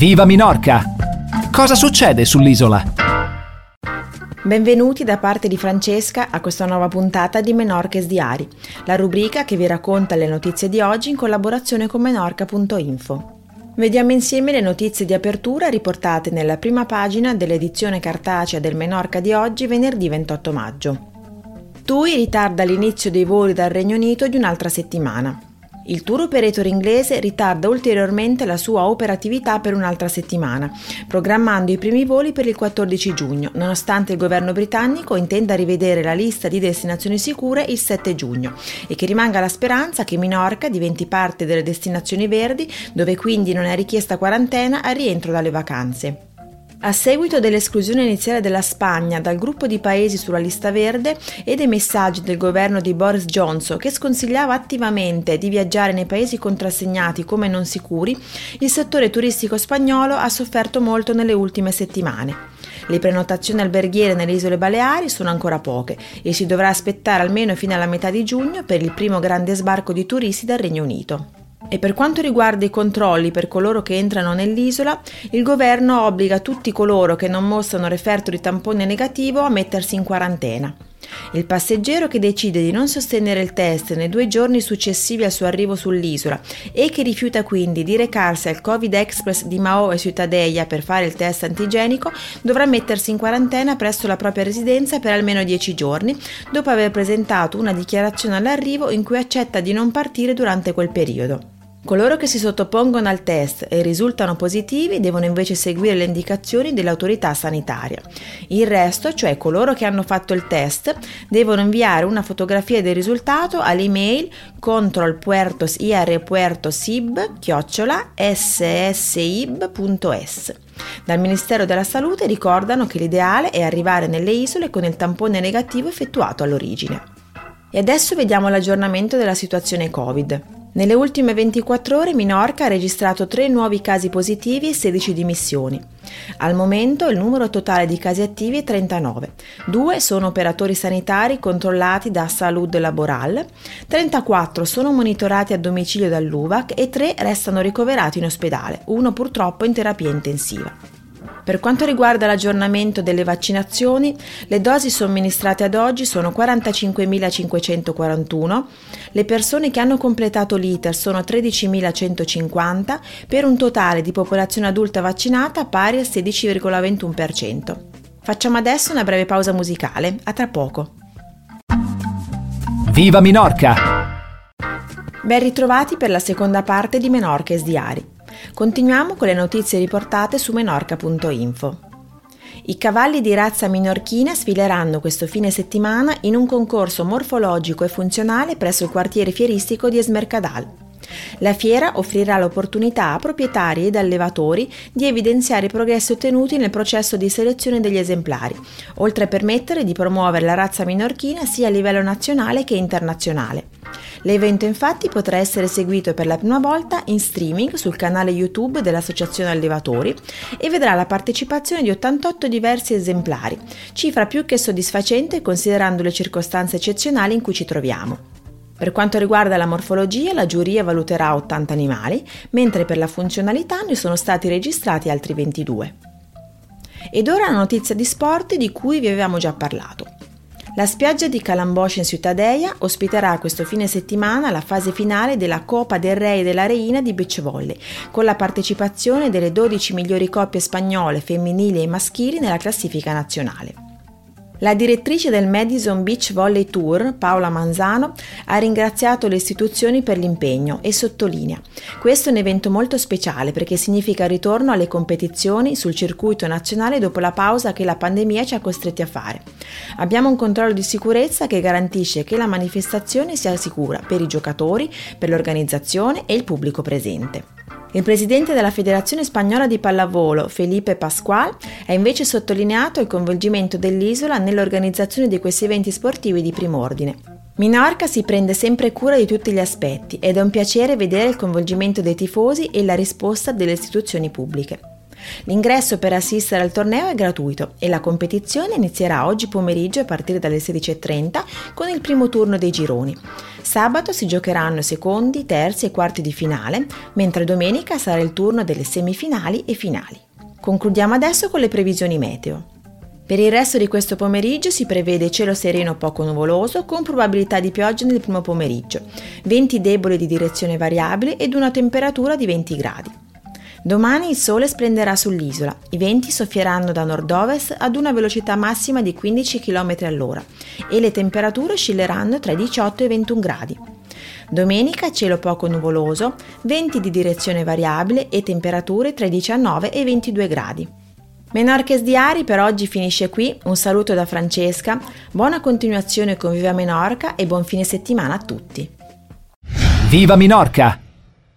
Viva Minorca! Cosa succede sull'isola? Benvenuti da parte di Francesca a questa nuova puntata di Menorches Diari, la rubrica che vi racconta le notizie di oggi in collaborazione con menorca.info. Vediamo insieme le notizie di apertura riportate nella prima pagina dell'edizione cartacea del Menorca di oggi, venerdì 28 maggio. TUI ritarda l'inizio dei voli dal Regno Unito di un'altra settimana. Il tour operator inglese ritarda ulteriormente la sua operatività per un'altra settimana, programmando i primi voli per il 14 giugno, nonostante il governo britannico intenda rivedere la lista di destinazioni sicure il 7 giugno e che rimanga la speranza che Minorca diventi parte delle destinazioni verdi, dove quindi non è richiesta quarantena al rientro dalle vacanze. A seguito dell'esclusione iniziale della Spagna dal gruppo di paesi sulla lista verde e dei messaggi del governo di Boris Johnson che sconsigliava attivamente di viaggiare nei paesi contrassegnati come non sicuri, il settore turistico spagnolo ha sofferto molto nelle ultime settimane. Le prenotazioni alberghiere nelle isole Baleari sono ancora poche e si dovrà aspettare almeno fino alla metà di giugno per il primo grande sbarco di turisti dal Regno Unito. E per quanto riguarda i controlli per coloro che entrano nell'isola, il governo obbliga tutti coloro che non mostrano referto di tampone negativo a mettersi in quarantena. Il passeggero che decide di non sostenere il test nei due giorni successivi al suo arrivo sull'isola e che rifiuta quindi di recarsi al Covid Express di Mao e Ciutadella per fare il test antigenico dovrà mettersi in quarantena presso la propria residenza per almeno 10 giorni dopo aver presentato una dichiarazione all'arrivo in cui accetta di non partire durante quel periodo. Coloro che si sottopongono al test e risultano positivi devono invece seguire le indicazioni dell'autorità sanitaria. Il resto, cioè coloro che hanno fatto il test, devono inviare una fotografia del risultato all'email controlpuertosierrepuertosib-ssib.es. Dal Ministero della Salute ricordano che l'ideale è arrivare nelle isole con il tampone negativo effettuato all'origine. E adesso vediamo l'aggiornamento della situazione Covid. Nelle ultime 24 ore Minorca ha registrato 3 nuovi casi positivi e 16 dimissioni. Al momento il numero totale di casi attivi è 39. Due sono operatori sanitari controllati da Salud Laboral, 34 sono monitorati a domicilio dall'UVAC e 3 restano ricoverati in ospedale, uno purtroppo in terapia intensiva. Per quanto riguarda l'aggiornamento delle vaccinazioni, le dosi somministrate ad oggi sono 45.541, le persone che hanno completato l'iter sono 13.150 per un totale di popolazione adulta vaccinata pari al 16,21%. Facciamo adesso una breve pausa musicale, a tra poco. Viva Minorca! Ben ritrovati per la seconda parte di Menorches Diari. Continuiamo con le notizie riportate su menorca.info. I cavalli di razza minorchina sfileranno questo fine settimana in un concorso morfologico e funzionale presso il quartiere fieristico di Esmercadal. La fiera offrirà l'opportunità a proprietari ed allevatori di evidenziare i progressi ottenuti nel processo di selezione degli esemplari, oltre a permettere di promuovere la razza minorchina sia a livello nazionale che internazionale. L'evento infatti potrà essere seguito per la prima volta in streaming sul canale YouTube dell'Associazione Allevatori e vedrà la partecipazione di 88 diversi esemplari, cifra più che soddisfacente considerando le circostanze eccezionali in cui ci troviamo. Per quanto riguarda la morfologia, la giuria valuterà 80 animali, mentre per la funzionalità ne sono stati registrati altri 22. Ed ora la notizia di sport di cui vi avevamo già parlato. La spiaggia di Calamboscia in Cittadella ospiterà questo fine settimana la fase finale della Copa del Re e della Reina di beach con la partecipazione delle 12 migliori coppie spagnole femminili e maschili nella classifica nazionale. La direttrice del Madison Beach Volley Tour, Paola Manzano, ha ringraziato le istituzioni per l'impegno e sottolinea: Questo è un evento molto speciale perché significa il ritorno alle competizioni sul circuito nazionale dopo la pausa che la pandemia ci ha costretti a fare. Abbiamo un controllo di sicurezza che garantisce che la manifestazione sia sicura per i giocatori, per l'organizzazione e il pubblico presente. Il presidente della Federazione Spagnola di Pallavolo, Felipe Pascual, ha invece sottolineato il coinvolgimento dell'isola nell'organizzazione di questi eventi sportivi di primo ordine. Minorca si prende sempre cura di tutti gli aspetti ed è un piacere vedere il coinvolgimento dei tifosi e la risposta delle istituzioni pubbliche. L'ingresso per assistere al torneo è gratuito e la competizione inizierà oggi pomeriggio a partire dalle 16.30 con il primo turno dei gironi. Sabato si giocheranno secondi, terzi e quarti di finale, mentre domenica sarà il turno delle semifinali e finali. Concludiamo adesso con le previsioni meteo. Per il resto di questo pomeriggio si prevede cielo sereno poco nuvoloso con probabilità di pioggia nel primo pomeriggio, venti deboli di direzione variabile ed una temperatura di 20 gradi. Domani il sole splenderà sull'isola, i venti soffieranno da nord-ovest ad una velocità massima di 15 km all'ora e le temperature oscilleranno tra i 18 e i 21 gradi. Domenica cielo poco nuvoloso, venti di direzione variabile e temperature tra i 19 e i 22 gradi. Menorches Diari per oggi finisce qui, un saluto da Francesca, buona continuazione con Viva Menorca e buon fine settimana a tutti. Viva Minorca!